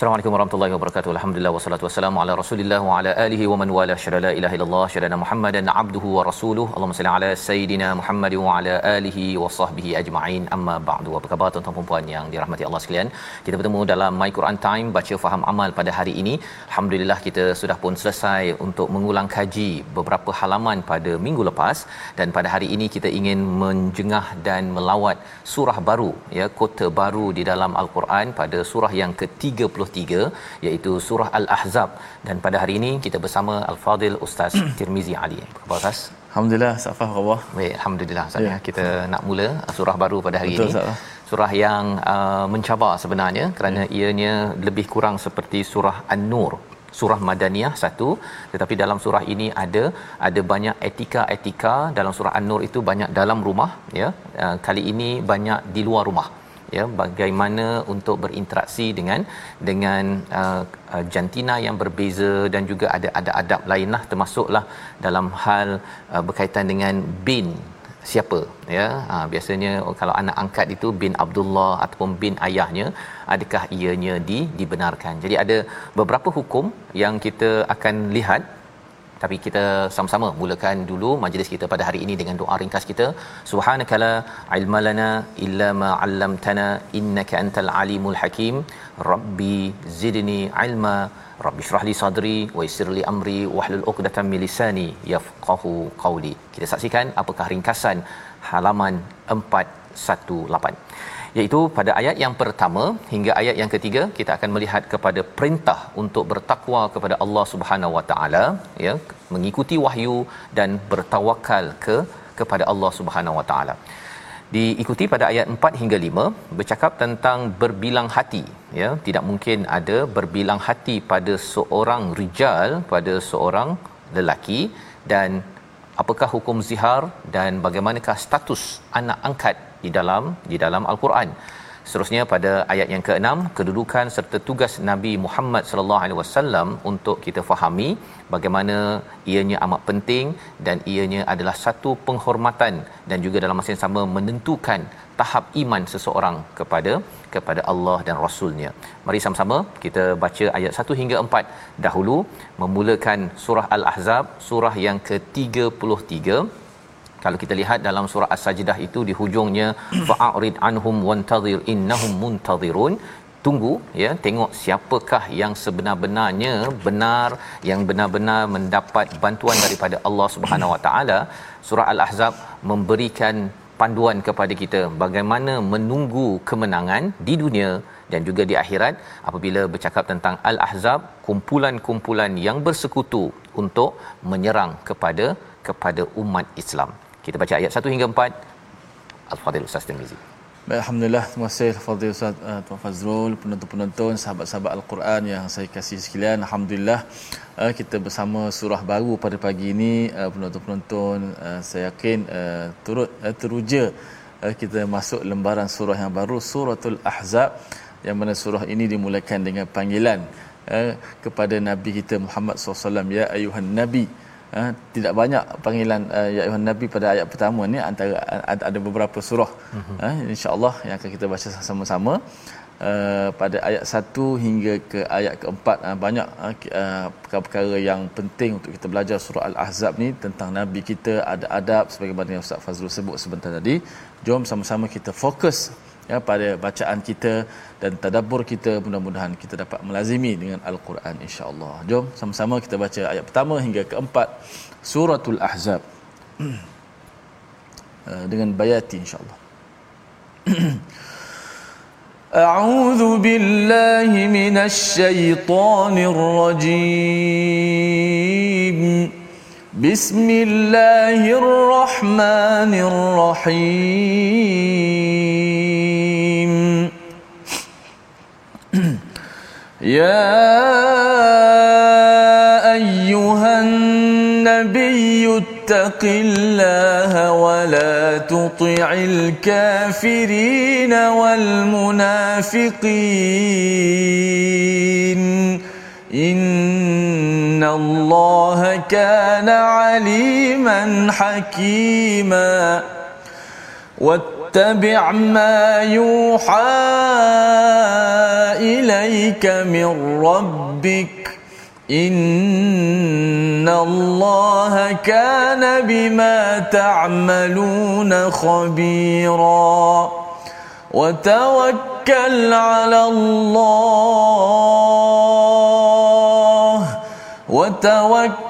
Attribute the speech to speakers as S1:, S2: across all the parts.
S1: Assalamualaikum warahmatullahi wabarakatuh. Alhamdulillah wassalatu wassalamu ala Rasulillah wa ala alihi wa man wala syada la ilaha illallah syada Muhammadan abduhu wa rasuluh. Allahumma salli ala sayidina Muhammad wa ala alihi wa sahbihi ajma'in. Amma ba'du. Apa khabar tuan-tuan dan puan yang dirahmati Allah sekalian? Kita bertemu dalam My Quran Time baca faham amal pada hari ini. Alhamdulillah kita sudah pun selesai untuk mengulang kaji beberapa halaman pada minggu lepas dan pada hari ini kita ingin menjengah dan melawat surah baru ya kota baru di dalam al-Quran pada surah yang ke-33 iaitu surah Al-Ahzab dan pada hari ini kita bersama Al-Fadil Ustaz Tirmizi Ali. Apa khabar Ustaz?
S2: Alhamdulillah, Safah khabar.
S1: Baik, alhamdulillah Ustaz
S2: Ya.
S1: Kita nak mula surah baru pada hari
S2: Betul,
S1: ini.
S2: Ustaz.
S1: Surah yang uh, mencabar sebenarnya kerana
S2: Ya.
S1: ianya lebih kurang seperti surah An-Nur surah madaniyah satu tetapi dalam surah ini ada ada banyak etika-etika dalam surah an-nur itu banyak dalam rumah ya uh, kali ini banyak di luar rumah ya bagaimana untuk berinteraksi dengan dengan uh, uh, jantina yang berbeza dan juga ada ada adab lainlah termasuklah dalam hal uh, berkaitan dengan bin siapa ya. Ha, biasanya kalau anak angkat itu bin Abdullah ataupun bin ayahnya adakah ianya di dibenarkan? Jadi ada beberapa hukum yang kita akan lihat tapi kita sama-sama mulakan dulu majlis kita pada hari ini dengan doa ringkas kita. Subhanakala ilmalana illa ma 'allamtana innaka antal alimul hakim. Rabbi zidni ilma. Rabbi shrah li sadri wa yassir li amri wahlul 'uqdatam min lisani yafqahu qawli. Kita saksikan apakah ringkasan halaman 418 iaitu pada ayat yang pertama hingga ayat yang ketiga kita akan melihat kepada perintah untuk bertakwa kepada Allah Subhanahu Wa Taala ya mengikuti wahyu dan bertawakal ke kepada Allah Subhanahu Wa Taala. Diikuti pada ayat 4 hingga 5 bercakap tentang berbilang hati ya. Tidak mungkin ada berbilang hati pada seorang rijal pada seorang lelaki dan apakah hukum zihar dan bagaimanakah status anak angkat di dalam di dalam al-Quran. Seterusnya pada ayat yang ke-6 kedudukan serta tugas Nabi Muhammad sallallahu alaihi wasallam untuk kita fahami bagaimana ianya amat penting dan ianya adalah satu penghormatan dan juga dalam masa yang sama menentukan tahap iman seseorang kepada kepada Allah dan Rasulnya. Mari sama-sama kita baca ayat 1 hingga 4 dahulu memulakan surah Al-Ahzab surah yang ke-33 kalau kita lihat dalam surah As-Sajdah itu di hujungnya fa'arid anhum wantadhir innahum muntadhirun tunggu ya tengok siapakah yang sebenar-benarnya benar yang benar-benar mendapat bantuan daripada Allah Subhanahu Wa Taala surah Al-Ahzab memberikan panduan kepada kita bagaimana menunggu kemenangan di dunia dan juga di akhirat apabila bercakap tentang Al-Ahzab kumpulan-kumpulan yang bersekutu untuk menyerang kepada kepada umat Islam. Kita baca ayat 1 hingga 4. Al-Fadhil Ustaz Tirmizi.
S2: Baik, Alhamdulillah, terima kasih Fadil Ustaz uh, Tuan Fazrul, penonton-penonton, sahabat-sahabat Al-Quran yang saya kasih sekalian. Alhamdulillah, uh, kita bersama surah baru pada pagi ini. Uh, penonton-penonton, uh, saya yakin uh, turut uh, teruja uh, kita masuk lembaran surah yang baru, Suratul Ahzab, yang mana surah ini dimulakan dengan panggilan uh, kepada Nabi kita Muhammad SAW, Ya Ayuhan Nabi. Ha, tidak banyak panggilan uh, ya ayuhan nabi pada ayat pertama ni antara ada, ada beberapa surah. Uh-huh. ha, insyaallah yang akan kita baca sama-sama. Uh, pada ayat 1 hingga ke ayat keempat uh, banyak uh, perkara-perkara yang penting untuk kita belajar surah Al-Ahzab ni tentang nabi kita ada adab sebagaimana yang Ustaz Fazrul sebut sebentar tadi. Jom sama-sama kita fokus ya pada bacaan kita dan tadabbur kita mudah-mudahan kita dapat melazimi dengan al-Quran insya-Allah. Jom sama-sama kita baca ayat pertama hingga keempat suratul Ahzab. Uh, dengan bayati insya-Allah. أعوذ بالله من الشيطان الرجيم بسم الله الرحمن الرحيم يا أيها النبي اتق الله ولا تطع الكافرين والمنافقين. إن الله كان عليما حكيما. واتبع ما يوحى إليك من ربك. إن الله كان بما تعملون خبيرا. وتوكل على الله. وتوكل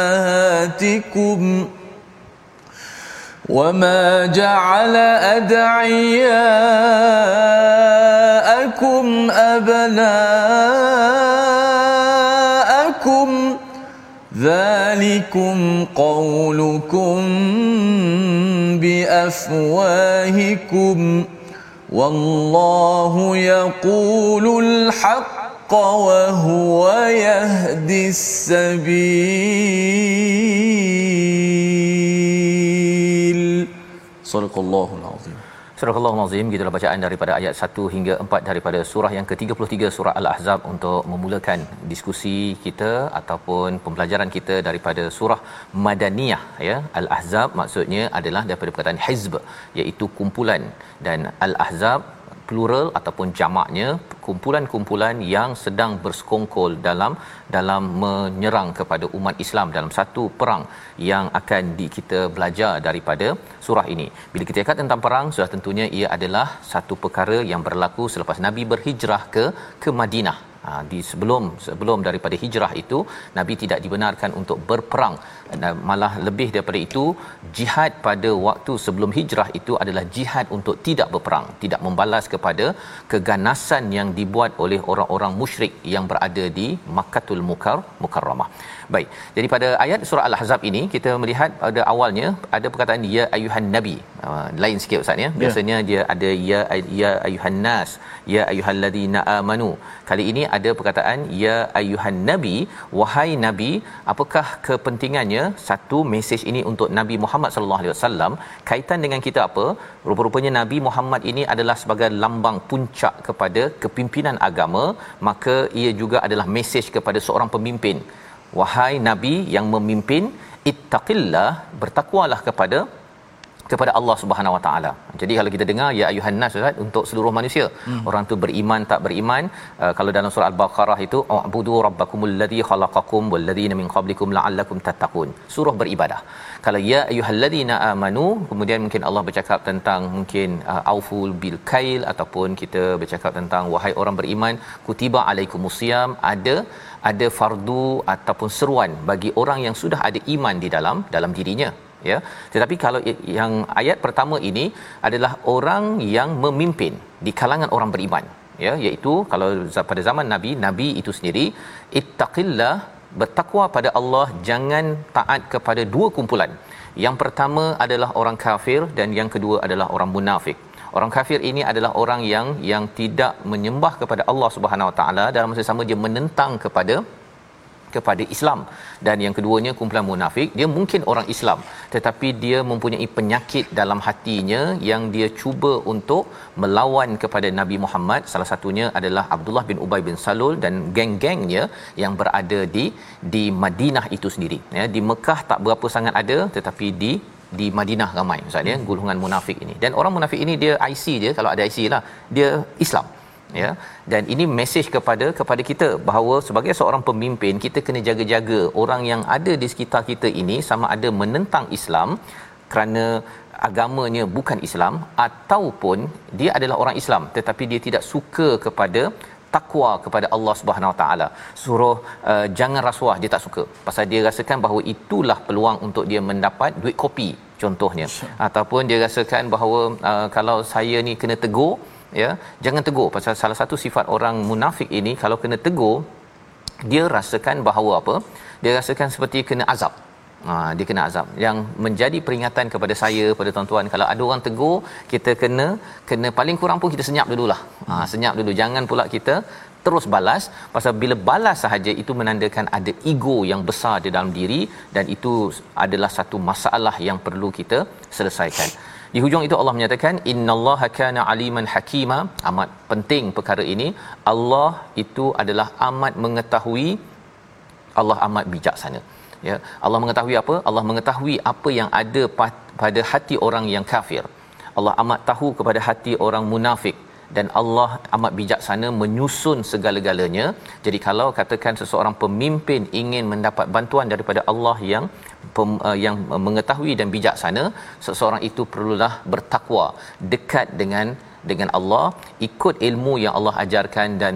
S2: أمهاتكم وما جعل أدعياءكم أبناءكم ذلكم قولكم بأفواهكم والله يقول الحق وهو يهدي السبيل صدق الله العظيم
S1: Surah Al-Azim gitulah bacaan daripada ayat 1 hingga 4 daripada surah yang ke-33 surah Al-Ahzab untuk memulakan diskusi kita ataupun pembelajaran kita daripada surah Madaniyah ya Al-Ahzab maksudnya adalah daripada perkataan hizb iaitu kumpulan dan Al-Ahzab plural ataupun jamaknya kumpulan-kumpulan yang sedang bersekongkol dalam dalam menyerang kepada umat Islam dalam satu perang yang akan di kita belajar daripada surah ini. Bila kita cakap tentang perang sudah tentunya ia adalah satu perkara yang berlaku selepas Nabi berhijrah ke ke Madinah Ha, di sebelum sebelum daripada hijrah itu nabi tidak dibenarkan untuk berperang. Malah lebih daripada itu jihad pada waktu sebelum hijrah itu adalah jihad untuk tidak berperang tidak membalas kepada keganasan yang dibuat oleh orang-orang musyrik yang berada di Makkatul Mukar Mukarramah baik. Jadi pada ayat surah al-ahzab ini kita melihat pada awalnya ada perkataan ya ayuhan nabi. Uh, lain sikit ustaz ya, ya. biasanya yeah. dia ada ya ya ayuhan nas ya ayyuhallazina amanu. Kali ini ada perkataan ya ayuhan nabi. Wahai nabi apakah kepentingannya satu mesej ini untuk Nabi Muhammad sallallahu alaihi wasallam kaitan dengan kita apa? Rupa-rupanya Nabi Muhammad ini adalah sebagai lambang puncak kepada kepimpinan agama maka ia juga adalah mesej kepada seorang pemimpin wahai nabi yang memimpin ittaqillah bertakwalah kepada kepada Allah Subhanahu Wa Taala. Jadi kalau kita dengar ya ayuhan nas Ustaz untuk seluruh manusia, hmm. orang tu beriman tak beriman, uh, kalau dalam surah Al-Baqarah itu ubudu rabbakumul ladzi khalaqakum wal ladzina min qablikum la'allakum tattaqun. Surah beribadah. Kalau ya ayyuhalladzina amanu, kemudian mungkin Allah bercakap tentang mungkin uh, auful bil kail ataupun kita bercakap tentang wahai orang beriman, kutiba alaikumusiyam ada ada fardu ataupun seruan bagi orang yang sudah ada iman di dalam dalam dirinya ya. Tetapi kalau yang ayat pertama ini adalah orang yang memimpin di kalangan orang beriman. Ya iaitu kalau pada zaman nabi nabi itu sendiri ittaqillah bertakwa pada Allah jangan taat kepada dua kumpulan. Yang pertama adalah orang kafir dan yang kedua adalah orang munafik. Orang kafir ini adalah orang yang yang tidak menyembah kepada Allah Subhanahu Wa Taala. Dalam masa sama dia menentang kepada kepada Islam. Dan yang keduanya kumpulan munafik dia mungkin orang Islam tetapi dia mempunyai penyakit dalam hatinya yang dia cuba untuk melawan kepada Nabi Muhammad. Salah satunya adalah Abdullah bin Ubay bin Salul dan geng-gengnya yang berada di di Madinah itu sendiri. Ya di Mekah tak berapa sangat ada tetapi di di Madinah ramai ustaz ya golongan munafik ini. Dan orang munafik ini dia IC je kalau ada IC lah dia Islam ya dan ini mesej kepada kepada kita bahawa sebagai seorang pemimpin kita kena jaga-jaga orang yang ada di sekitar kita ini sama ada menentang Islam kerana agamanya bukan Islam ataupun dia adalah orang Islam tetapi dia tidak suka kepada takwa kepada Allah Subhanahu Wa Taala. Suruh uh, jangan rasuah dia tak suka. Pasal dia rasakan bahawa itulah peluang untuk dia mendapat duit kopi contohnya. Sure. Ataupun dia rasakan bahawa uh, kalau saya ni kena tegur ya. Jangan tegur pasal salah satu sifat orang munafik ini kalau kena tegur dia rasakan bahawa apa? Dia rasakan seperti kena azab. Ha dia kena azab. Yang menjadi peringatan kepada saya pada tuan-tuan kalau ada orang tegur kita kena kena paling kurang pun kita senyap dululah. Ha senyap dulu. Jangan pula kita terus balas pasal bila balas sahaja itu menandakan ada ego yang besar di dalam diri dan itu adalah satu masalah yang perlu kita selesaikan di hujung itu Allah menyatakan innallaha kana aliman hakima. Amat penting perkara ini. Allah itu adalah amat mengetahui Allah amat bijaksana. Ya Allah mengetahui apa? Allah mengetahui apa yang ada pada hati orang yang kafir. Allah amat tahu kepada hati orang munafik dan Allah amat bijaksana menyusun segala-galanya. Jadi kalau katakan seseorang pemimpin ingin mendapat bantuan daripada Allah yang pem, uh, yang mengetahui dan bijaksana, seseorang itu perlulah bertakwa, dekat dengan dengan Allah, ikut ilmu yang Allah ajarkan dan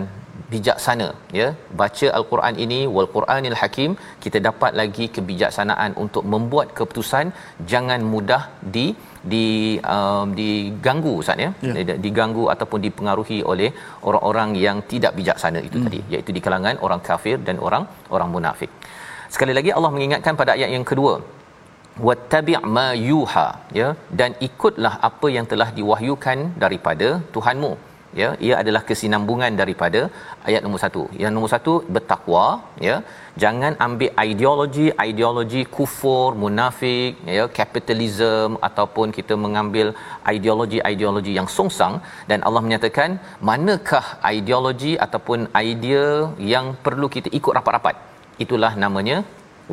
S1: bijaksana ya baca al-Quran ini wal Quranil Hakim kita dapat lagi kebijaksanaan untuk membuat keputusan jangan mudah di di um, diganggu ustaz ya yeah. diganggu ataupun dipengaruhi oleh orang-orang yang tidak bijaksana itu hmm. tadi iaitu di kalangan orang kafir dan orang orang munafik sekali lagi Allah mengingatkan pada ayat yang kedua wattabi' ma yuha ya dan ikutlah apa yang telah diwahyukan daripada Tuhanmu ya ia adalah kesinambungan daripada ayat nombor satu. yang nombor satu bertakwa ya. Jangan ambil ideologi ideologi kufur munafik ya kapitalism ataupun kita mengambil ideologi ideologi yang songsang dan Allah menyatakan manakah ideologi ataupun idea yang perlu kita ikut rapat-rapat? Itulah namanya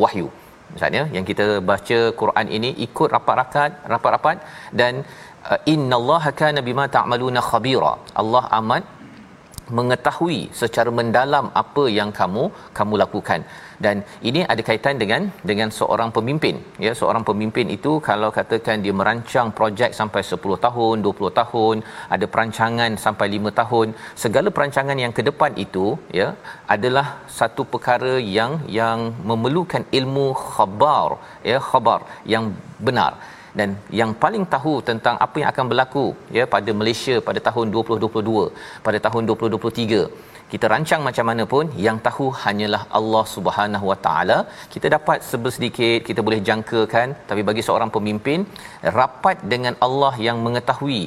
S1: wahyu. Misalnya yang kita baca Quran ini ikut rapat-rapat rapat-rapat. Dan innallaha kana bima ta'maluna khabira. Allah amat mengetahui secara mendalam apa yang kamu kamu lakukan. Dan ini ada kaitan dengan dengan seorang pemimpin. Ya seorang pemimpin itu kalau katakan dia merancang projek sampai 10 tahun 20 tahun ada perancangan sampai 5 tahun segala perancangan yang ke depan itu ya adalah satu perkara yang yang memerlukan ilmu khabar ya khabar yang benar dan yang paling tahu tentang apa yang akan berlaku ya pada Malaysia pada tahun 2022 pada tahun 2023 kita rancang macam mana pun yang tahu hanyalah Allah Subhanahu Wa Taala. Kita dapat sedikit kita boleh jangkakan tapi bagi seorang pemimpin rapat dengan Allah yang mengetahui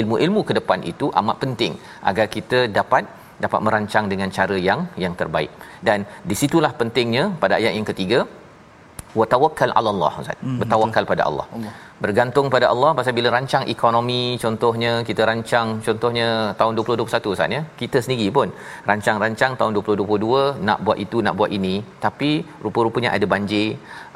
S1: ilmu-ilmu ke depan itu amat penting agar kita dapat dapat merancang dengan cara yang yang terbaik. Dan disitulah pentingnya pada ayat yang ketiga wa tawakkal 'ala Allah Ustaz. Hmm, Bertawakal betul. pada Allah. Allah. Bergantung pada Allah pasal bila rancang ekonomi contohnya kita rancang contohnya tahun 2021 Ustaz ya. Kita sendiri pun rancang-rancang tahun 2022 nak buat itu nak buat ini tapi rupa-rupanya ada banjir,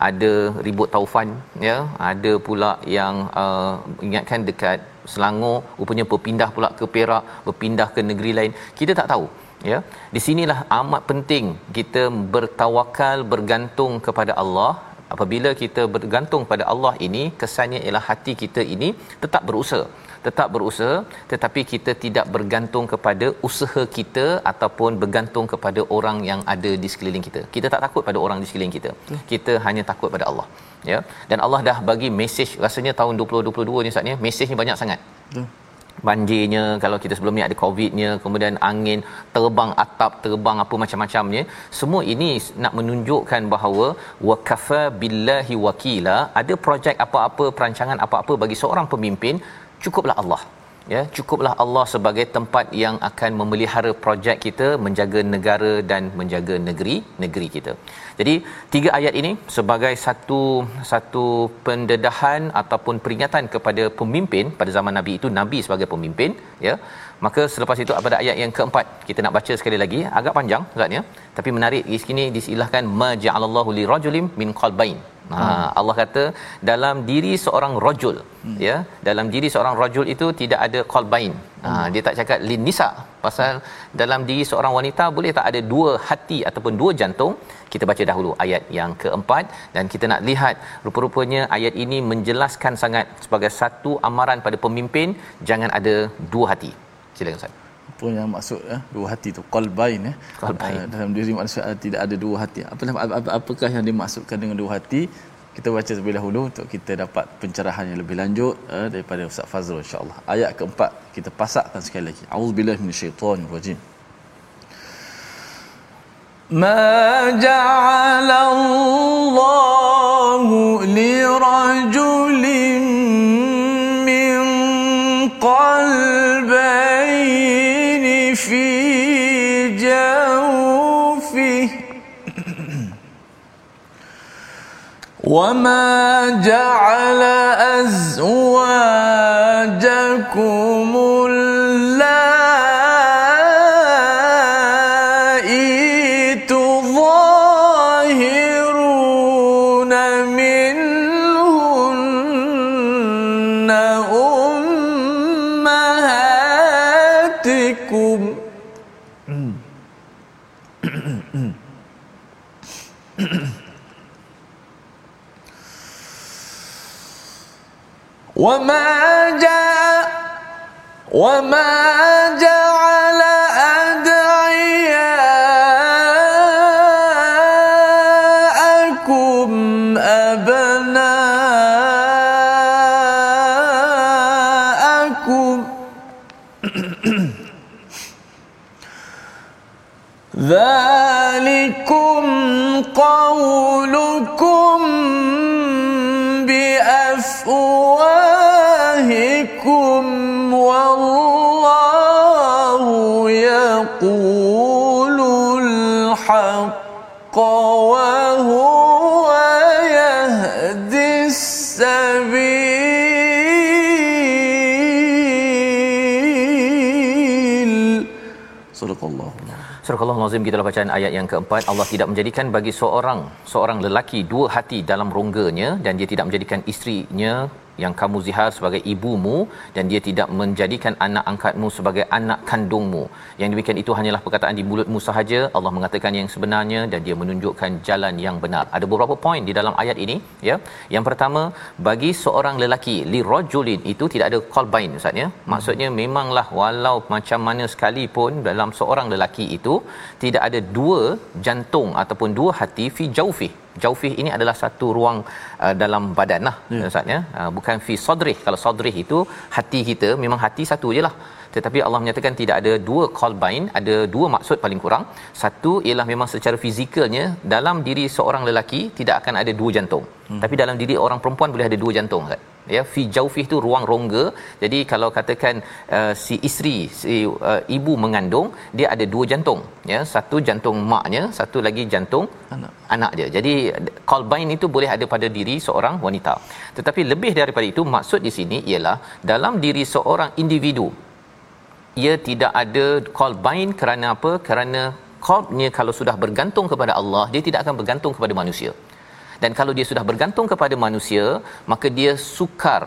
S1: ada ribut taufan ya, ada pula yang uh, ingatkan dekat Selangor rupanya berpindah pula ke Perak, berpindah ke negeri lain. Kita tak tahu ya. Di sinilah amat penting kita bertawakal bergantung kepada Allah. Apabila kita bergantung pada Allah ini kesannya ialah hati kita ini tetap berusaha. Tetap berusaha tetapi kita tidak bergantung kepada usaha kita ataupun bergantung kepada orang yang ada di sekeliling kita. Kita tak takut pada orang di sekeliling kita. Kita hanya takut pada Allah. Ya. Dan Allah dah bagi mesej rasanya tahun 2022 ni saatnya mesejnya banyak sangat banjirnya kalau kita sebelum ni ada covidnya kemudian angin terbang atap terbang apa macam-macamnya semua ini nak menunjukkan bahawa wakafa billahi wakila ada projek apa-apa perancangan apa-apa bagi seorang pemimpin cukuplah Allah ya cukuplah Allah sebagai tempat yang akan memelihara projek kita menjaga negara dan menjaga negeri negeri kita. Jadi tiga ayat ini sebagai satu satu pendedahan ataupun peringatan kepada pemimpin pada zaman nabi itu nabi sebagai pemimpin ya. Maka selepas itu pada ayat yang keempat kita nak baca sekali lagi agak panjang ustaz ya. Tapi menarik di sini disilahkan maja'alallahu lirajulim min qalbain Ha, Allah kata dalam diri seorang rajul hmm. ya dalam diri seorang rajul itu tidak ada qalbain. Ha, hmm. dia tak cakap lin nisa. Pasal dalam diri seorang wanita boleh tak ada dua hati ataupun dua jantung? Kita baca dahulu ayat yang keempat dan kita nak lihat rupa-rupanya ayat ini menjelaskan sangat sebagai satu amaran pada pemimpin jangan ada dua hati. Silakan ustaz
S2: apa yang maksud ya dua hati tu qalbain ya
S1: qalbain
S2: uh, dalam diri manusia uh, tidak ada dua hati apalah ap, apakah yang dimaksudkan dengan dua hati kita baca terlebih dahulu untuk kita dapat pencerahan yang lebih lanjut uh, daripada Ustaz Fazrul insya-Allah ayat keempat kita pasakkan sekali lagi auzubillahi minasyaitonir rajim ما جعل الله لرجل وما جعل أزواجكم اللائي وما جاء وما Sadaqallah.
S1: Surah Al-Azim kita bacaan ayat yang keempat. Allah tidak menjadikan bagi seorang seorang lelaki dua hati dalam rongganya dan dia tidak menjadikan isterinya yang kamu zihar sebagai ibumu dan dia tidak menjadikan anak angkatmu sebagai anak kandungmu. Yang demikian itu hanyalah perkataan di mulutmu sahaja. Allah mengatakan yang sebenarnya dan dia menunjukkan jalan yang benar. Ada beberapa poin di dalam ayat ini, ya. Yang pertama, bagi seorang lelaki li rajulin itu tidak ada qalbain ustaz ya. Maksudnya memanglah walau macam mana sekalipun dalam seorang lelaki itu tidak ada dua jantung ataupun dua hati fi jaufi jaufih ini adalah satu ruang uh, dalam badan lah ya. ustaz ya. Uh, bukan fi sadrih. Kalau sadrih itu hati kita memang hati satu je lah tetapi Allah menyatakan tidak ada dua qalbain ada dua maksud paling kurang. Satu ialah memang secara fizikalnya dalam diri seorang lelaki tidak akan ada dua jantung. Hmm. tapi dalam diri orang perempuan boleh ada dua jantung ustaz. Ya fi jaufih tu ruang rongga. Jadi kalau katakan uh, si isteri si uh, ibu mengandung dia ada dua jantung. Ya satu jantung maknya satu lagi jantung anak. anak dia. Jadi qalbain itu boleh ada pada diri seorang wanita. Tetapi lebih daripada itu maksud di sini ialah dalam diri seorang individu ia tidak ada qalbain kerana apa? Kerana qalbnya kalau sudah bergantung kepada Allah dia tidak akan bergantung kepada manusia. Dan kalau dia sudah bergantung kepada manusia maka dia sukar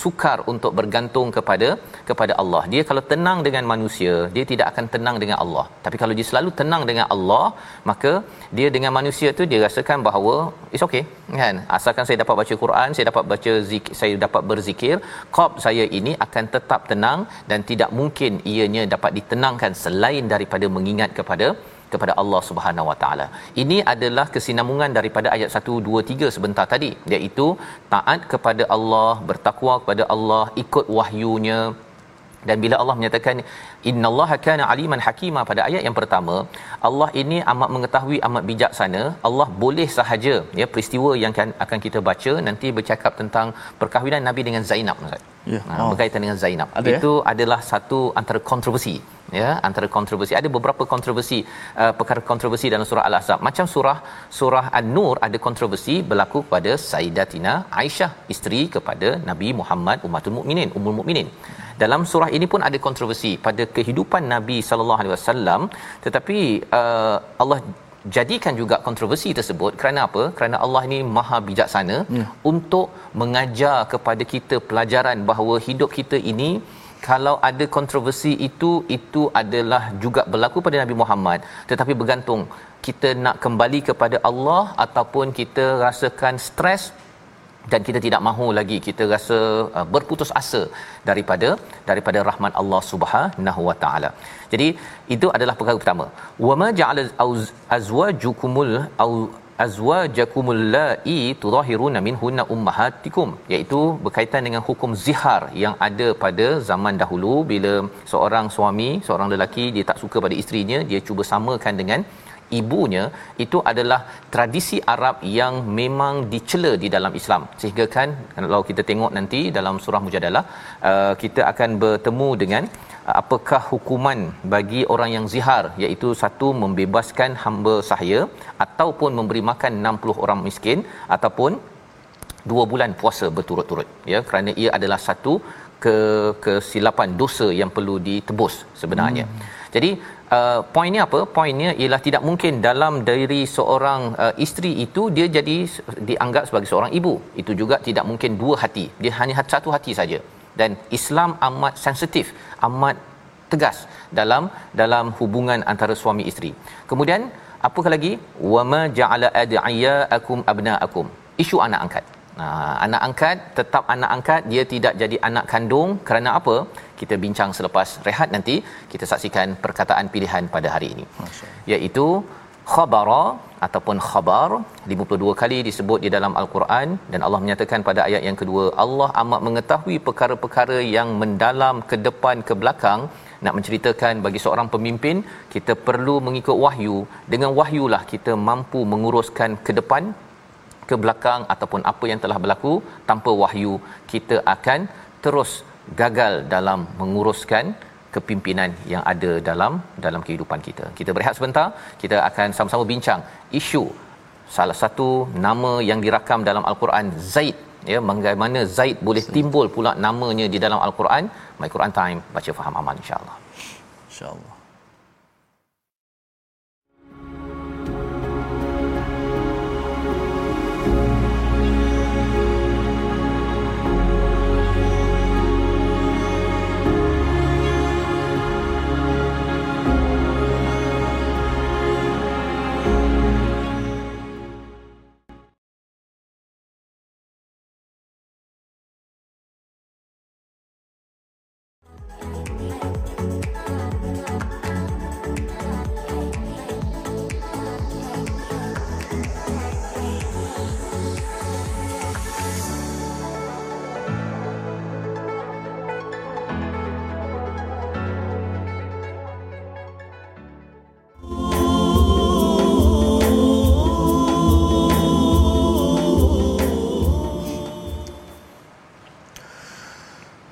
S1: sukar untuk bergantung kepada kepada Allah. Dia kalau tenang dengan manusia, dia tidak akan tenang dengan Allah. Tapi kalau dia selalu tenang dengan Allah, maka dia dengan manusia tu dia rasakan bahawa it's okay, kan? Asalkan saya dapat baca Quran, saya dapat baca zikir, saya dapat berzikir, qalb saya ini akan tetap tenang dan tidak mungkin ianya dapat ditenangkan selain daripada mengingat kepada kepada Allah Subhanahu Wa Taala. Ini adalah kesinambungan daripada ayat 1 2 3 sebentar tadi iaitu taat kepada Allah, bertakwa kepada Allah, ikut wahyunya dan bila Allah menyatakan innallaha kana aliman hakima pada ayat yang pertama Allah ini amat mengetahui amat bijaksana Allah boleh sahaja ya peristiwa yang kan, akan kita baca nanti bercakap tentang perkahwinan Nabi dengan Zainab Ustaz ya ha, oh. berkaitan dengan Zainab ada, ya? itu ya? adalah satu antara kontroversi ya antara kontroversi ada beberapa kontroversi uh, perkara kontroversi dalam surah al-ahzab macam surah surah an-nur ada kontroversi berlaku pada Sayyidatina Aisyah isteri kepada Nabi Muhammad ummatul mukminin ummul mukminin dalam surah ini pun ada kontroversi pada kehidupan Nabi sallallahu alaihi wasallam tetapi uh, Allah jadikan juga kontroversi tersebut. Kerana apa? Kerana Allah ini maha bijaksana ya. untuk mengajar kepada kita pelajaran bahawa hidup kita ini kalau ada kontroversi itu itu adalah juga berlaku pada Nabi Muhammad. Tetapi bergantung kita nak kembali kepada Allah ataupun kita rasakan stres dan kita tidak mahu lagi kita rasa uh, berputus asa daripada daripada rahmat Allah Subhanahu wa taala. Jadi itu adalah perkara pertama. Wa ma ja'ala azwajukumul au azwajakumul la'i tudahiruna minhunna ummahatikum iaitu berkaitan dengan hukum zihar yang ada pada zaman dahulu bila seorang suami seorang lelaki dia tak suka pada isterinya dia cuba samakan dengan ibunya itu adalah tradisi Arab yang memang dicela di dalam Islam sehingga kan kalau kita tengok nanti dalam surah mujadalah uh, kita akan bertemu dengan uh, apakah hukuman bagi orang yang zihar iaitu satu membebaskan hamba sahaya ataupun memberi makan 60 orang miskin ataupun dua bulan puasa berturut-turut ya kerana ia adalah satu ke kesilapan dosa yang perlu ditebus sebenarnya. Hmm. Jadi uh, poinnya apa? Poinnya ialah tidak mungkin dalam diri seorang uh, isteri itu dia jadi dianggap sebagai seorang ibu. Itu juga tidak mungkin dua hati. Dia hanya satu hati saja. Dan Islam amat sensitif, amat tegas dalam dalam hubungan antara suami isteri. Kemudian apakah lagi? Wama ja'ala ad'iyaakum abnaakum. Isu anak angkat. Nah, anak angkat tetap anak angkat dia tidak jadi anak kandung kerana apa? Kita bincang selepas rehat nanti kita saksikan perkataan pilihan pada hari ini. Iaitu khabara ataupun khabar 52 kali disebut di dalam al-Quran dan Allah menyatakan pada ayat yang kedua Allah amat mengetahui perkara-perkara yang mendalam ke depan ke belakang. Nak menceritakan bagi seorang pemimpin kita perlu mengikut wahyu. Dengan wahyulah kita mampu menguruskan ke depan ke belakang ataupun apa yang telah berlaku tanpa wahyu kita akan terus gagal dalam menguruskan kepimpinan yang ada dalam dalam kehidupan kita. Kita berehat sebentar, kita akan sama-sama bincang isu salah satu nama yang dirakam dalam al-Quran Zaid ya bagaimana Zaid boleh timbul pula namanya di dalam al-Quran My Quran Time baca faham aman insya-Allah.
S2: Insya-Allah.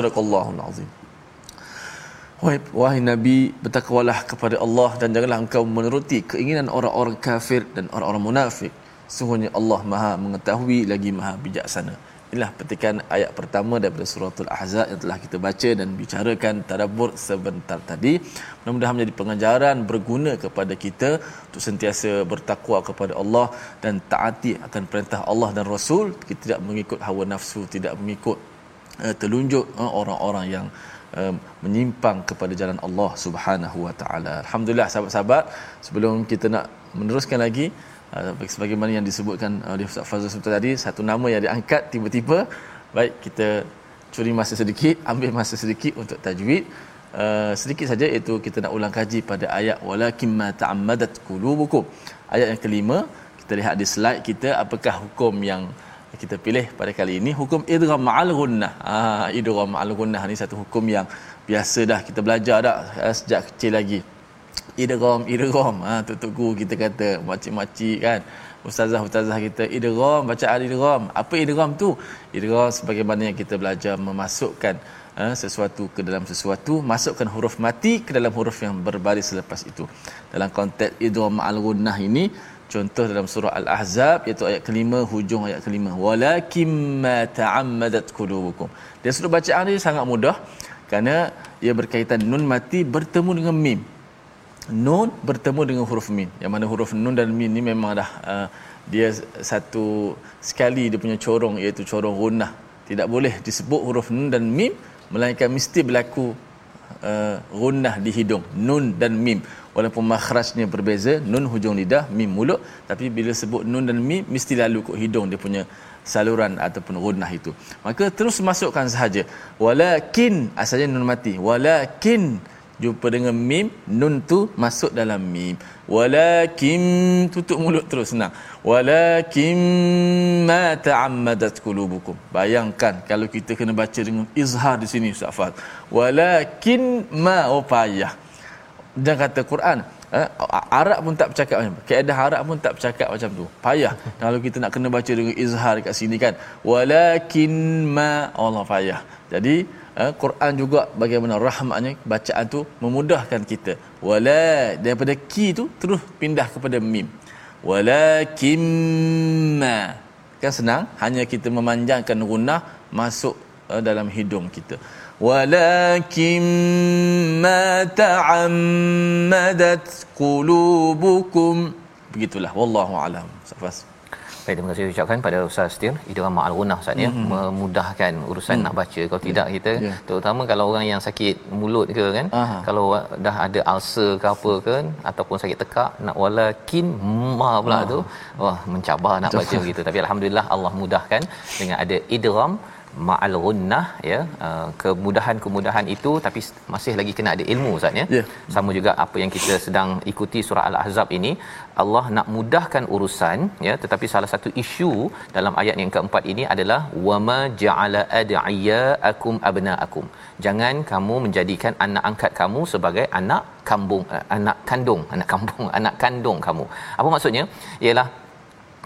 S2: Sadaqallahul azim. Wahai, wahai Nabi, bertakwalah kepada Allah dan janganlah engkau menuruti keinginan orang-orang kafir dan orang-orang munafik. sungguhnya Allah Maha mengetahui lagi Maha bijaksana Inilah petikan ayat pertama daripada suratul Ahzab yang telah kita baca dan bicarakan tadabbur sebentar tadi. Mudah-mudahan menjadi pengajaran berguna kepada kita untuk sentiasa bertakwa kepada Allah dan taati akan perintah Allah dan Rasul. Kita tidak mengikut hawa nafsu, tidak mengikut uh, telunjuk uh, orang-orang yang uh, menyimpang kepada jalan Allah Subhanahu wa taala. Alhamdulillah sahabat-sahabat, sebelum kita nak meneruskan lagi uh, sebagaimana yang disebutkan oleh Ustaz Fazul sebentar tadi satu nama yang diangkat tiba-tiba baik kita curi masa sedikit ambil masa sedikit untuk tajwid uh, sedikit saja itu kita nak ulang kaji pada ayat walakin ma ta'ammadat qulubukum ayat yang kelima kita lihat di slide kita apakah hukum yang kita pilih pada kali ini hukum idgham ma'al gunnah ah idgham ma'al gunnah ni satu hukum yang biasa dah kita belajar dah uh, sejak kecil lagi. Idgham idgham. Ha tok guru kita kata makcik-makcik kan. Ustazah-ustazah kita idgham bacaan idgham. Apa idgham tu? Idgham sebagaimana yang kita belajar memasukkan ha, sesuatu ke dalam sesuatu masukkan huruf mati ke dalam huruf yang berbaris selepas itu. Dalam konteks idgham al gunnah ini contoh dalam surah al-ahzab iaitu ayat kelima hujung ayat kelima. Walakim ma ta'ammadat qulubukum. Dia suruh bacaan dia sangat mudah kerana ia berkaitan nun mati bertemu dengan mim. Nun bertemu dengan huruf mim. Yang mana huruf nun dan mim ni memang dah uh, dia satu sekali dia punya corong iaitu corong gunnah. Tidak boleh disebut huruf nun dan mim melainkan mesti berlaku uh, gunnah di hidung. Nun dan mim walaupun makhrajnya berbeza nun hujung lidah mim mulut. Tapi bila sebut nun dan mim mesti lalu ke hidung dia punya saluran ataupun gunnah itu. Maka terus masukkan sahaja. Walakin asalnya nun mati. Walakin jumpa dengan mim nun tu masuk dalam mim. Walakin tutup mulut terus. Senang walakin ma ta'ammadat qulubukum. Bayangkan kalau kita kena baca dengan izhar di sini Ustaz Fahad walakin ma oh payah dan kata Quran eh, Arab pun tak bercakap macam keadaan Arab pun tak bercakap macam tu. Payah. Kalau kita nak kena baca dengan izhar kat sini kan. Walakin ma Allah payah. Jadi uh, Quran juga bagaimana rahmatnya bacaan tu memudahkan kita. Wala daripada ki tu terus pindah kepada mim. Walakimma kan senang? Hanya kita memanjangkan gunnah masuk uh, dalam hidung kita walakimma ta'ammadat qulubukum begitulah wallahu alam safas
S1: Baik, terima kasih ucapkan pada Ustaz Tir. Idram Ma'al Gunah Ustaz ya, mm-hmm. memudahkan urusan mm. nak baca. Kalau tidak yeah. kita, yeah. terutama kalau orang yang sakit mulut ke kan, Aha. kalau dah ada ulcer ke apa ke ataupun sakit tekak, nak walakin ma pula Aha. tu, wah mencabar nak baca begitu. Tapi alhamdulillah Allah mudahkan dengan ada idram ma'al gunnah ya. Uh, kemudahan-kemudahan itu tapi masih lagi kena ada ilmu Ustaz ya. Yeah. sama juga apa yang kita sedang ikuti surah al-ahzab ini Allah nak mudahkan urusan ya. Tetapi salah satu isu dalam ayat yang keempat ini adalah wama ja'ala ad'iyaakum abnaakum. Jangan kamu menjadikan anak angkat kamu sebagai anak kambung uh, anak kandung anak kampung anak kandung kamu. Apa maksudnya? Ialah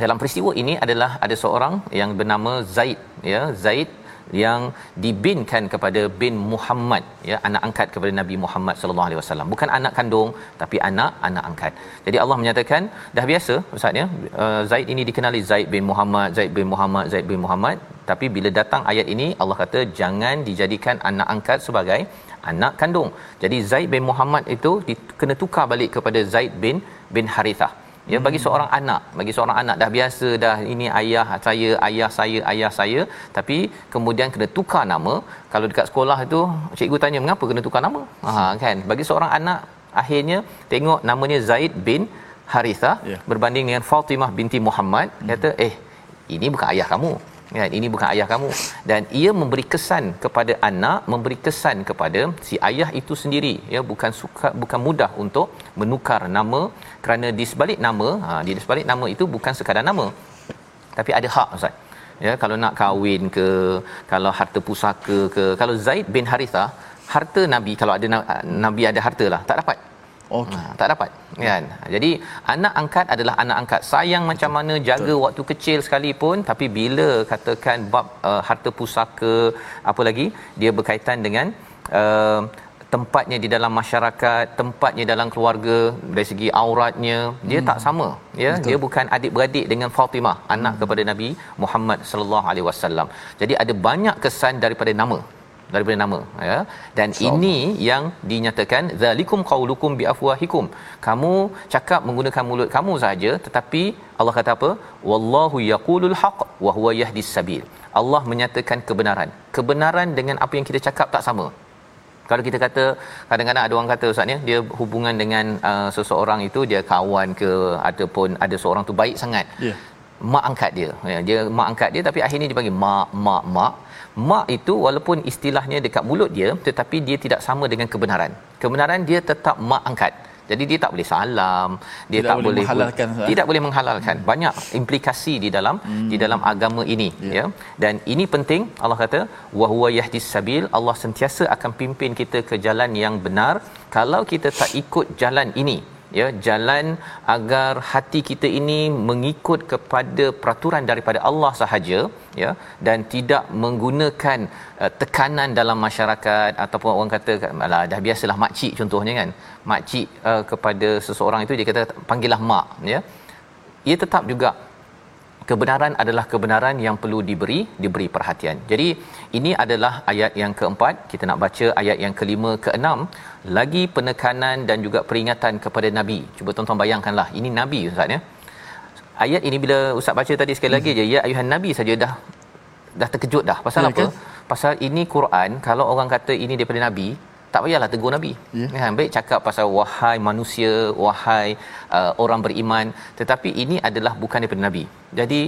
S1: dalam peristiwa ini adalah ada seorang yang bernama Zaid ya Zaid yang dibinkan kepada bin Muhammad ya anak angkat kepada Nabi Muhammad sallallahu alaihi wasallam bukan anak kandung tapi anak anak angkat. Jadi Allah menyatakan dah biasa ustaz ya uh, Zaid ini dikenali Zaid bin Muhammad Zaid bin Muhammad Zaid bin Muhammad tapi bila datang ayat ini Allah kata jangan dijadikan anak angkat sebagai anak kandung. Jadi Zaid bin Muhammad itu kena tukar balik kepada Zaid bin bin Harithah ya bagi seorang anak bagi seorang anak dah biasa dah ini ayah saya ayah saya ayah saya. Tapi kemudian kena tukar nama. Kalau dekat sekolah itu cikgu tanya mengapa kena tukar nama? Ha kan? Bagi seorang anak akhirnya tengok namanya Zaid bin Haritha yeah. berbanding dengan Fatimah binti Muhammad. Hmm. kata eh ini bukan ayah kamu kan ini bukan ayah kamu. Dan ia memberi kesan kepada anak memberi kesan kepada si ayah itu sendiri. Ya bukan suka bukan mudah untuk menukar nama. Kerana di sebalik nama ha di sebalik nama itu bukan sekadar nama. Tapi ada hak ustaz. Ya kalau nak kahwin ke kalau harta pusaka ke kalau Zaid bin Haritha harta nabi kalau ada nabi ada harta lah tak dapat Okay. Ha, tak dapat kan. Jadi anak angkat adalah anak angkat. Sayang macam mana jaga Betul. waktu kecil sekalipun tapi bila katakan bab uh, harta pusaka apa lagi dia berkaitan dengan uh, tempatnya di dalam masyarakat, tempatnya dalam keluarga dari segi auratnya dia hmm. tak sama ya. Betul. Dia bukan adik-beradik dengan Fatimah, anak hmm. kepada Nabi Muhammad sallallahu alaihi wasallam. Jadi ada banyak kesan daripada nama daripada nama ya. Dan so. ini yang dinyatakan zalikum qaulukum bi afwahikum kamu cakap menggunakan mulut kamu saja tetapi Allah kata apa? Wallahu yaqulul haqq wa huwa yahdis sabil. Allah menyatakan kebenaran. Kebenaran dengan apa yang kita cakap tak sama. Kalau kita kata kadang-kadang ada orang kata ustaz ni dia hubungan dengan uh, seseorang itu dia kawan ke ataupun ada seorang tu baik sangat. Yeah. mak angkat dia. Ya, dia mak angkat dia tapi akhirnya dia panggil mak mak mak mak itu walaupun istilahnya dekat mulut dia tetapi dia tidak sama dengan kebenaran kebenaran dia tetap mak angkat jadi dia tak boleh salam dia tidak tak boleh menghalalkan bu- tidak boleh menghalalkan hmm. banyak implikasi di dalam hmm. di dalam agama ini yeah. ya dan ini penting Allah kata wa huwa yahdis sabil Allah sentiasa akan pimpin kita ke jalan yang benar kalau kita tak ikut jalan ini ya jalan agar hati kita ini mengikut kepada peraturan daripada Allah sahaja ya dan tidak menggunakan uh, tekanan dalam masyarakat ataupun orang kata alah dah biasalah mak cik contohnya kan mak cik uh, kepada seseorang itu dia kata panggillah mak ya ia tetap juga kebenaran adalah kebenaran yang perlu diberi diberi perhatian. Jadi ini adalah ayat yang keempat. Kita nak baca ayat yang kelima keenam lagi penekanan dan juga peringatan kepada nabi. Cuba tuan-tuan bayangkanlah ini nabi ustaz ya. Ayat ini bila ustaz baca tadi sekali lagi hmm. je ya ayuhan nabi saja dah dah terkejut dah. Pasal ya, apa? Kan? Pasal ini Quran kalau orang kata ini daripada nabi tak payahlah tegur nabi yeah. kan baik cakap pasal wahai manusia wahai uh, orang beriman tetapi ini adalah bukan daripada nabi jadi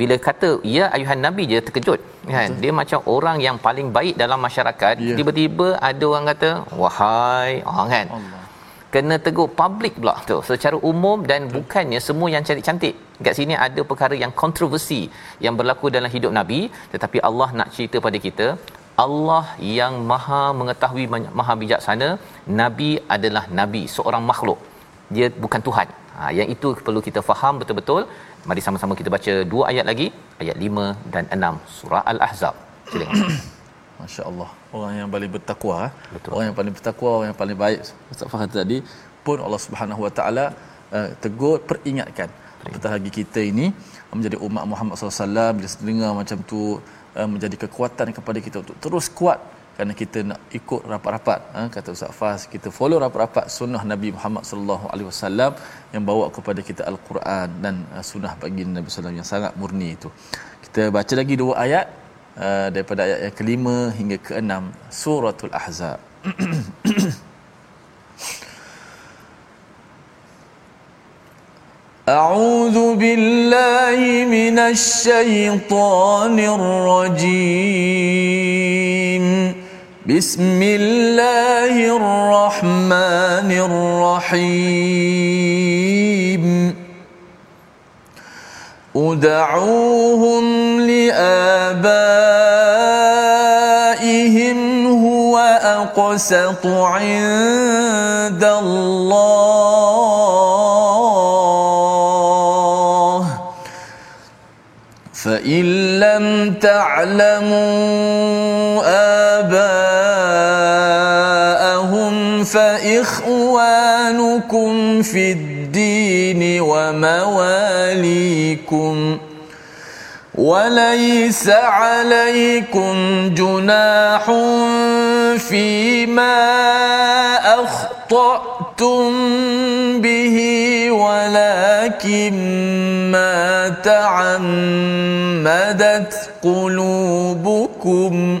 S1: bila kata ya ayuhan nabi je terkejut kan? Betul. dia macam orang yang paling baik dalam masyarakat. Yeah. tiba-tiba ada orang kata wahai ah kan? Allah. Kena tegur public pula tu secara umum dan Betul. bukannya semua yang cantik-cantik. Kat sini ada perkara yang kontroversi yang berlaku dalam hidup nabi tetapi Allah nak cerita pada kita Allah yang maha mengetahui maha bijaksana nabi adalah nabi seorang makhluk. Dia bukan tuhan. Ha, yang itu perlu kita faham betul-betul mari sama-sama kita baca dua ayat lagi. Ayat 5 dan 6 surah al-ahzab. Silakan
S2: masya-Allah. Orang yang paling bertakwa eh. betul. Orang yang paling bertakwa orang yang paling baik. Ustaz Fahad tadi pun Allah Subhanahu Wa Taala uh, tegur peringatkan apatah lagi kita ini. Menjadi umat Muhammad SAW bila dengar macam tu uh, menjadi kekuatan kepada kita untuk terus kuat kerana kita nak ikut rapat-rapat uh, kata Ustaz Fas kita follow rapat-rapat sunnah Nabi Muhammad sallallahu alaihi wasallam yang bawa kepada kita al-Quran dan uh, sunnah bagi Nabi sallallahu yang sangat murni itu. Kita baca lagi dua ayat uh, daripada ayat yang kelima hingga keenam suratul ahzab. أعوذ بالله من الشيطان الرجيم بسم الله الرحمن الرحيم. ادعوهم لآبائهم هو أقسط عند الله. فإن لم تعلموا فإخوانكم في الدين ومواليكم وليس عليكم جناح فيما أخطأتم به ولكن ما تعمدت قلوبكم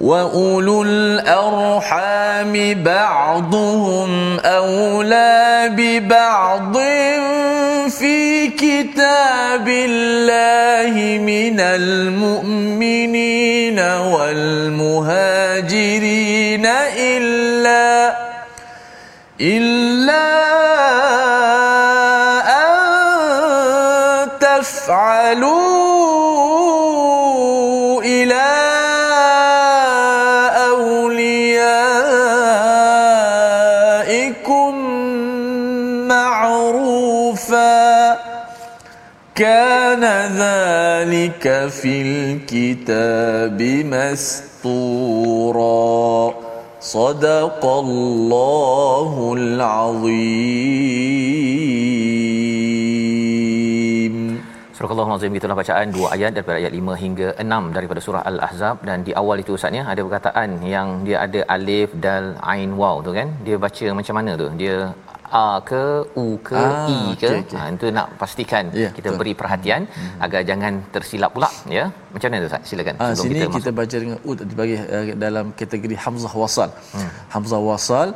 S2: واولو الارحام بعضهم اولى ببعض في كتاب الله من المؤمنين والمهاجرين الا إلا ذلك في الكتاب مسطورا صدق الله العظيم
S1: Surah Al-Azim itulah bacaan dua ayat daripada ayat 5 hingga 6 daripada surah Al-Ahzab dan di awal itu ustaznya ada perkataan yang dia ada alif dal ain waw tu kan dia baca macam mana tu dia a ke u ke ah, i ke okay, okay. ha itu nak pastikan yeah, kita betul. beri perhatian hmm. agar jangan tersilap pula ya macam mana tu Ustaz silakan
S2: ah, sini kita, kita baca dengan u dibagi uh, dalam kategori hamzah wasal hmm. hamzah wasal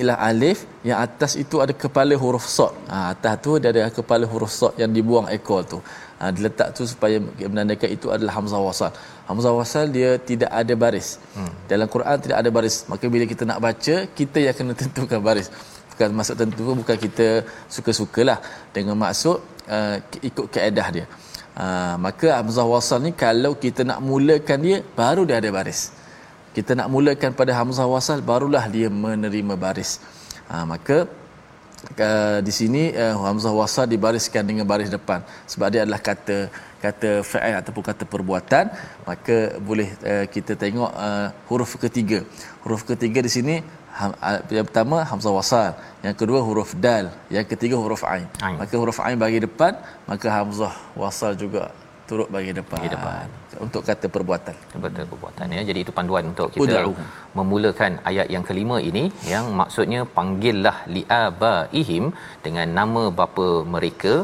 S2: ialah alif yang atas itu ada kepala huruf sad. Ha, atas tu dia ada kepala huruf sad yang dibuang ekor tu. Ha, diletak tu supaya menandakan itu adalah hamzah wasal. Hamzah wasal dia tidak ada baris. Hmm. dalam Quran tidak ada baris. Maka bila kita nak baca kita yang kena tentukan baris. Bukan maksud tentu bukan kita suka-sukalah. Dengan maksud uh, ikut kaedah dia. Uh, maka hamzah wasal ni kalau kita nak mulakan dia baru dia ada baris. Kita nak mulakan pada hamzah wasal barulah dia menerima baris. Uh, maka uh, di sini uh, hamzah wasal dibariskan dengan baris depan. Sebab dia adalah kata kata fa'il ataupun kata perbuatan. Maka boleh uh, kita tengok uh, huruf ketiga. Huruf ketiga di sini yang pertama hamzah wasal. Yang kedua huruf dal. Yang ketiga huruf ain, ain. maka huruf ain bagi depan maka hamzah wasal juga turut bagi depan, bagi depan. untuk kata perbuatan
S1: betul perbuatan ya jadi itu panduan untuk kita Uda'u. memulakan ayat yang kelima ini yang maksudnya panggillah liabaihim dengan nama bapa mereka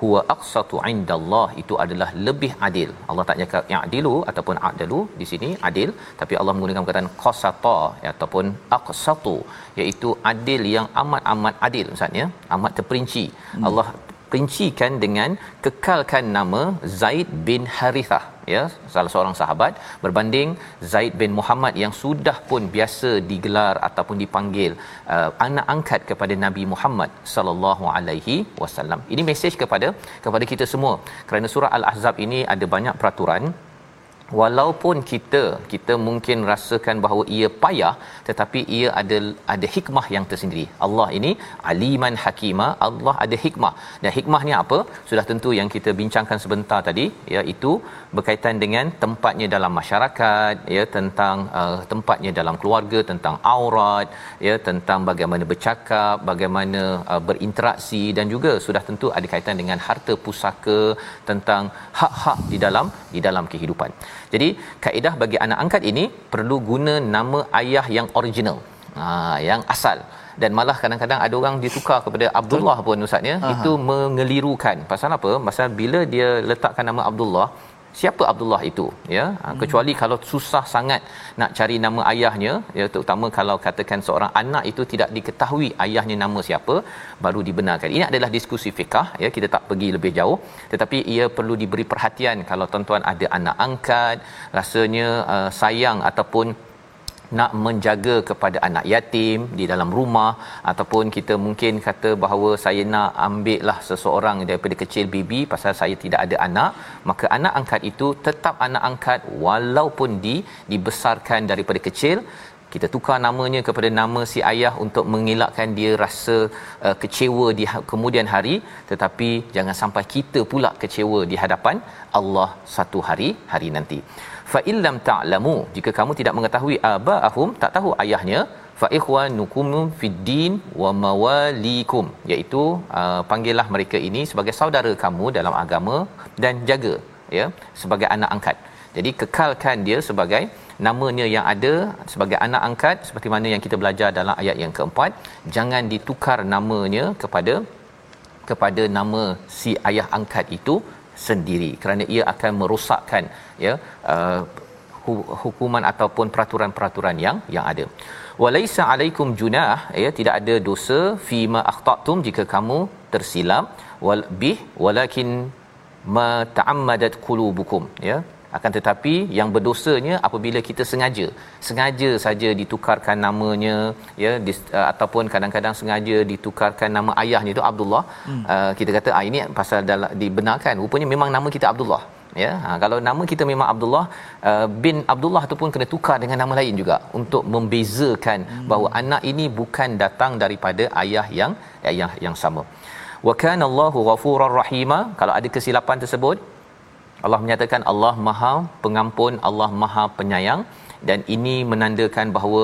S1: huwa aqsatu indallah itu adalah lebih adil. Allah tak cakap ya'dilu ataupun adalu di sini adil tapi Allah menggunakan perkataan qasata ataupun aqsatu iaitu adil yang amat-amat adil Ustaz ya. Amat terperinci. Hmm. Allah perincikan dengan kekalkan nama Zaid bin Harithah ya salah seorang sahabat. Berbanding Zaid bin Muhammad yang sudah pun biasa digelar ataupun dipanggil uh, anak angkat kepada Nabi Muhammad sallallahu alaihi wasallam. Ini mesej kepada kepada kita semua. Kerana surah al-ahzab ini ada banyak peraturan walaupun kita kita mungkin rasakan bahawa ia payah tetapi ia ada ada hikmah yang tersendiri. Allah ini aliman hakima Allah ada hikmah. Dan hikmahnya apa? Sudah tentu yang kita bincangkan sebentar tadi iaitu berkaitan dengan tempatnya dalam masyarakat ya tentang uh, tempatnya dalam keluarga tentang aurat ya tentang bagaimana bercakap bagaimana uh, berinteraksi dan juga sudah tentu ada kaitan dengan harta pusaka tentang hak-hak di dalam di dalam kehidupan jadi kaedah bagi anak angkat ini perlu guna nama ayah yang original. Ha, yang asal. Dan malah kadang-kadang ada orang ditukar kepada Abdullah pun ustaz ya. Itu mengelirukan. Pasal apa? Pasal bila dia letakkan nama Abdullah siapa Abdullah itu? Ya ha, hmm. kecuali kalau susah sangat nak cari nama ayahnya ya terutama kalau katakan seorang anak itu tidak diketahui ayahnya nama siapa baru dibenarkan. Ini adalah diskusi fiqah ya kita tak pergi lebih jauh. Tetapi ia perlu diberi perhatian kalau tuan-tuan ada anak angkat rasanya uh, sayang ataupun nak menjaga kepada anak yatim di dalam rumah ataupun kita mungkin kata bahawa saya nak ambil lah seseorang daripada kecil bibi pasal saya tidak ada anak maka anak angkat itu tetap anak angkat walaupun di dibesarkan daripada kecil kita tukar namanya kepada nama si ayah untuk mengelakkan dia rasa uh, kecewa di ha-, kemudian hari. Tetapi jangan sampai kita pula kecewa di hadapan Allah satu hari hari nanti. Fa illam ta'lamu jika kamu tidak mengetahui abaahum tak tahu ayahnya fa ikhwanukum fid din wa mawalikum. Iaitu uh, panggillah mereka ini sebagai saudara kamu dalam agama dan jaga ya sebagai anak angkat. Jadi kekalkan dia sebagai namanya yang ada sebagai anak angkat seperti mana yang kita belajar dalam ayat yang keempat jangan ditukar namanya kepada kepada nama si ayah angkat itu sendiri kerana ia akan merosakkan ya uh, hukuman ataupun peraturan-peraturan yang yang ada. Walaisa alaikum junah ya tidak ada dosa fima akhtatum jika kamu tersilap wal bih walakin ma ta'ammadat qulubukum ya akan tetapi yang berdosanya apabila kita sengaja sengaja saja ditukarkan namanya ya di, uh, ataupun kadang-kadang sengaja ditukarkan nama ayahnya itu Abdullah hmm. uh, kita kata ah ini pasal dalam dibenarkan rupanya memang nama kita Abdullah ya ha, kalau nama kita memang Abdullah uh, bin Abdullah tu pun kena tukar dengan nama lain juga untuk membezakan hmm. bahawa anak ini bukan datang daripada ayah yang ayah yang sama wa kana Allahu ghafurar rahima kalau ada kesilapan tersebut Allah menyatakan Allah Maha Pengampun, Allah Maha Penyayang. Dan ini menandakan bahawa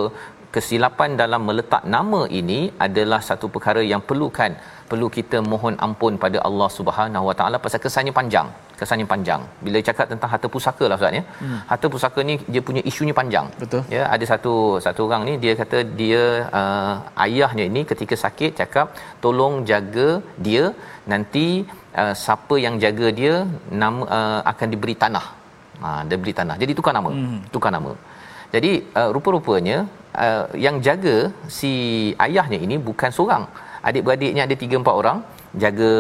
S1: kesilapan dalam meletak nama ini adalah satu perkara yang perlukan perlu kita mohon ampun pada Allah Subhanahu Wa Taala pasal kesannya panjang kesannya panjang. Bila cakap tentang harta pusaka lah ustaz ya. Hmm. harta pusaka ni dia punya isunya panjang.
S3: Betul.
S1: Ya ada satu satu orang ni dia kata dia uh, ayahnya ini ketika sakit cakap tolong jaga dia nanti uh, siapa yang jaga dia nama uh, akan diberi tanah. Ha dia beri tanah. Jadi tukar nama. Hmm. tukar nama. Jadi uh, rupa-rupanya uh, yang jaga si ayahnya ini bukan seorang adik-beradiknya ada 3 4 orang. Jaga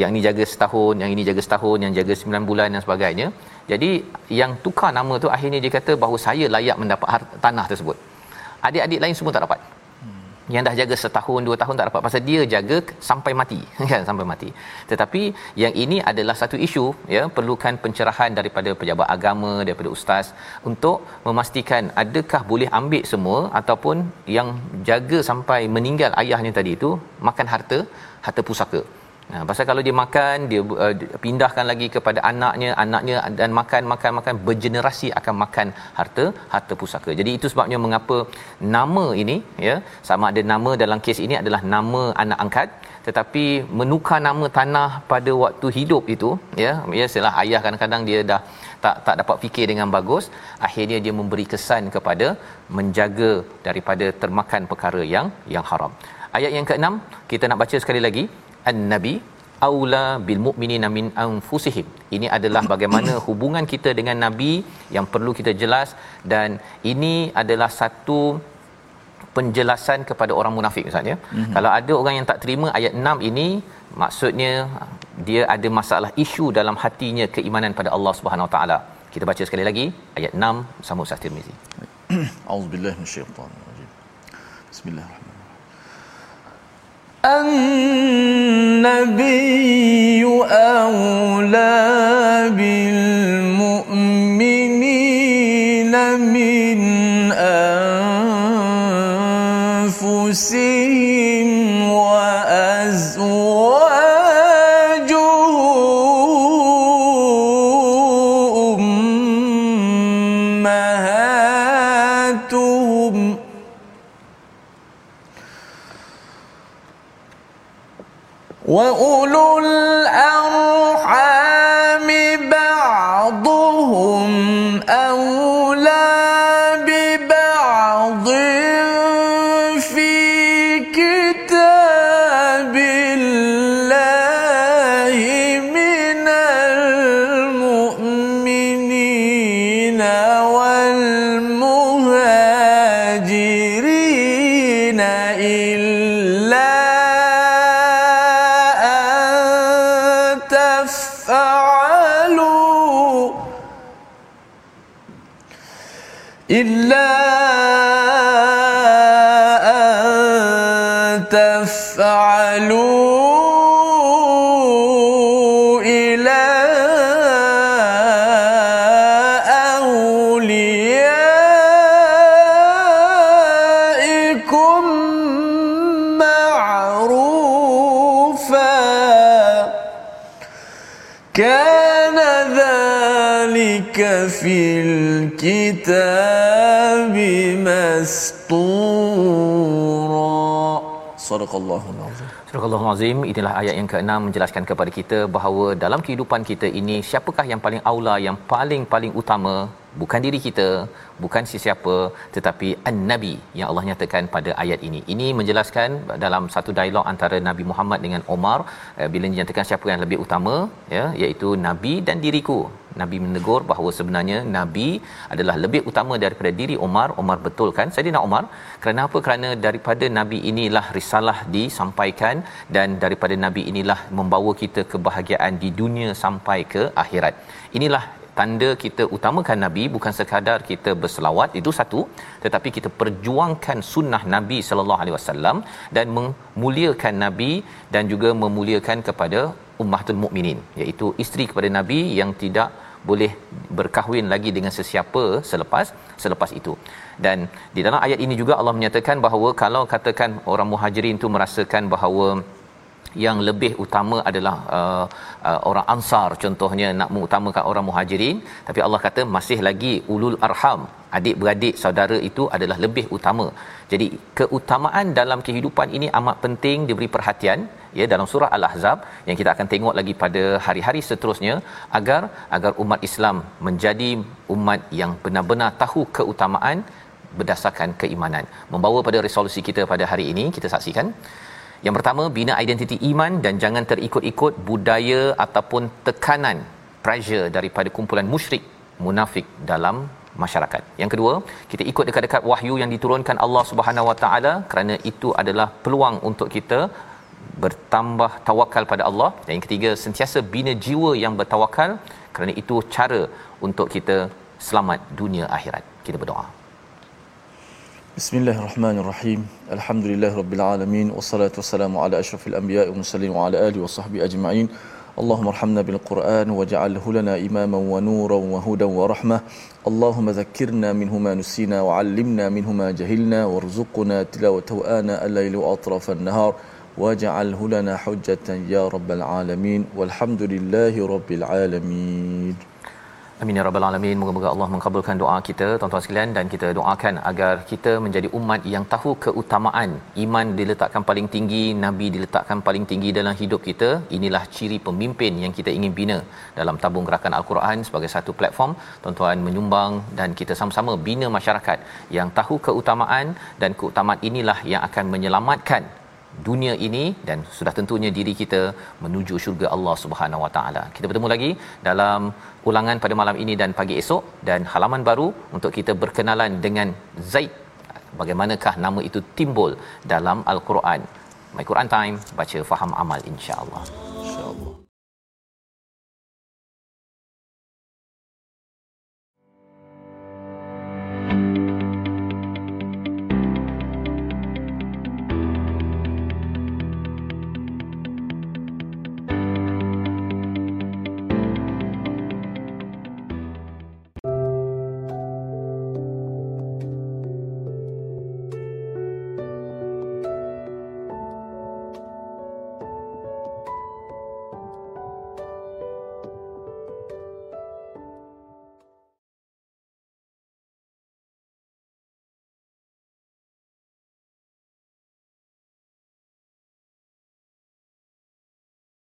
S1: yang ni jaga setahun yang ini jaga setahun yang jaga 9 bulan dan sebagainya. Jadi yang tukar nama tu akhirnya dia kata bahawa saya layak mendapat tanah tersebut. Adik-adik lain semua tak dapat yang dah jaga setahun dua tahun tak dapat. Pasal dia jaga sampai mati kan? Sampai mati. Tetapi yang ini adalah satu isu ya perlukan pencerahan daripada pejabat agama daripada ustaz untuk memastikan adakah boleh ambil semua ataupun yang jaga sampai meninggal ayahnya tadi itu makan harta harta pusaka Ha, pasal kalau dia makan, dia uh, pindahkan lagi kepada anaknya, anaknya dan makan makan makan bergenerasi akan makan harta harta pusaka. Jadi itu sebabnya mengapa nama ini ya, sama ada nama dalam kes ini adalah nama anak angkat tetapi menukar nama tanah pada waktu hidup itu ya biasalah ayah kadang-kadang dia dah tak tak dapat fikir dengan bagus akhirnya dia memberi kesan kepada menjaga daripada termakan perkara yang yang haram ayat yang ke-6 kita nak baca sekali lagi an-nabi aula bil mu'minina min anfusihim. Ini adalah bagaimana hubungan kita dengan nabi yang perlu kita jelas dan ini adalah satu penjelasan kepada orang munafik ustaz ya. Mm-hmm. Kalau ada orang yang tak terima ayat 6 ini maksudnya dia ada masalah isu dalam hatinya keimanan pada Allah Subhanahu Wa Taala. Kita baca sekali lagi ayat 6 sama Ustaz Tirmizi.
S3: Auzubillahi minasyaitanir rajim. Bismillahirrahmanirrahim.
S2: النبي أولى بالمؤمنين من أنفسهم. أن تفعلوا إلا مسطورا
S3: صدق الله العظيم
S1: Surah Al-Azim inilah ayat yang ke-6 menjelaskan kepada kita bahawa dalam kehidupan kita ini siapakah yang paling aula yang paling-paling utama bukan diri kita bukan sesiapa tetapi an-nabi yang Allah nyatakan pada ayat ini. Ini menjelaskan dalam satu dialog antara Nabi Muhammad dengan Omar eh, bila dinyatakan siapa yang lebih utama ya iaitu nabi dan diriku. Nabi menegur bahawa sebenarnya nabi adalah lebih utama daripada diri Omar. Omar betulkan Saidina Omar kerana apa? Kerana daripada nabi inilah risalah disampaikan dan daripada nabi inilah membawa kita kebahagiaan di dunia sampai ke akhirat. Inilah tanda kita utamakan nabi bukan sekadar kita berselawat itu satu tetapi kita perjuangkan sunnah nabi sallallahu alaihi wasallam dan memuliakan nabi dan juga memuliakan kepada ummatul mukminin iaitu isteri kepada nabi yang tidak boleh berkahwin lagi dengan sesiapa selepas selepas itu. Dan di dalam ayat ini juga Allah menyatakan bahawa kalau katakan orang muhajirin itu merasakan bahawa yang lebih utama adalah uh, uh, orang ansar contohnya nak mengutamakan orang muhajirin. Tapi Allah kata masih lagi ulul arham adik-beradik saudara itu adalah lebih utama. Jadi keutamaan dalam kehidupan ini amat penting diberi perhatian ya dalam surah al-ahzab yang kita akan tengok lagi pada hari-hari seterusnya agar agar umat Islam menjadi umat yang benar-benar tahu keutamaan berdasarkan keimanan. Membawa pada resolusi kita pada hari ini kita saksikan yang pertama, bina identiti iman dan jangan terikut-ikut budaya ataupun tekanan pressure daripada kumpulan musyrik munafik dalam masyarakat. Yang kedua, kita ikut dekat-dekat wahyu yang diturunkan Allah Subhanahu Wa Taala kerana itu adalah peluang untuk kita bertambah tawakal pada Allah. Dan yang ketiga, sentiasa bina jiwa yang bertawakal kerana itu cara untuk kita selamat dunia akhirat. Kita berdoa.
S2: بسم الله الرحمن الرحيم الحمد لله رب العالمين والصلاة والسلام على أشرف الأنبياء والمرسلين وعلى آله وصحبه أجمعين اللهم ارحمنا بالقرآن واجعله لنا إماما ونورا وهدى ورحمة اللهم ذكرنا منه ما نسينا وعلمنا منه ما جهلنا وارزقنا تلاوته آناء الليل وأطراف النهار واجعله لنا حجة يا رب العالمين والحمد لله رب العالمين
S1: Amin ya rabbal alamin. Moga-moga Allah mengabulkan doa kita tuan-tuan sekalian dan kita doakan agar kita menjadi umat yang tahu keutamaan iman diletakkan paling tinggi, nabi diletakkan paling tinggi dalam hidup kita. Inilah ciri pemimpin yang kita ingin bina dalam tabung gerakan al-Quran sebagai satu platform. Tuan-tuan menyumbang dan kita sama-sama bina masyarakat yang tahu keutamaan dan keutamaan inilah yang akan menyelamatkan dunia ini dan sudah tentunya diri kita menuju syurga Allah Subhanahu Wa Taala. Kita bertemu lagi dalam ulangan pada malam ini dan pagi esok dan halaman baru untuk kita berkenalan dengan Zaid. Bagaimanakah nama itu timbul dalam Al-Quran? My Quran Time, baca faham amal insya-Allah.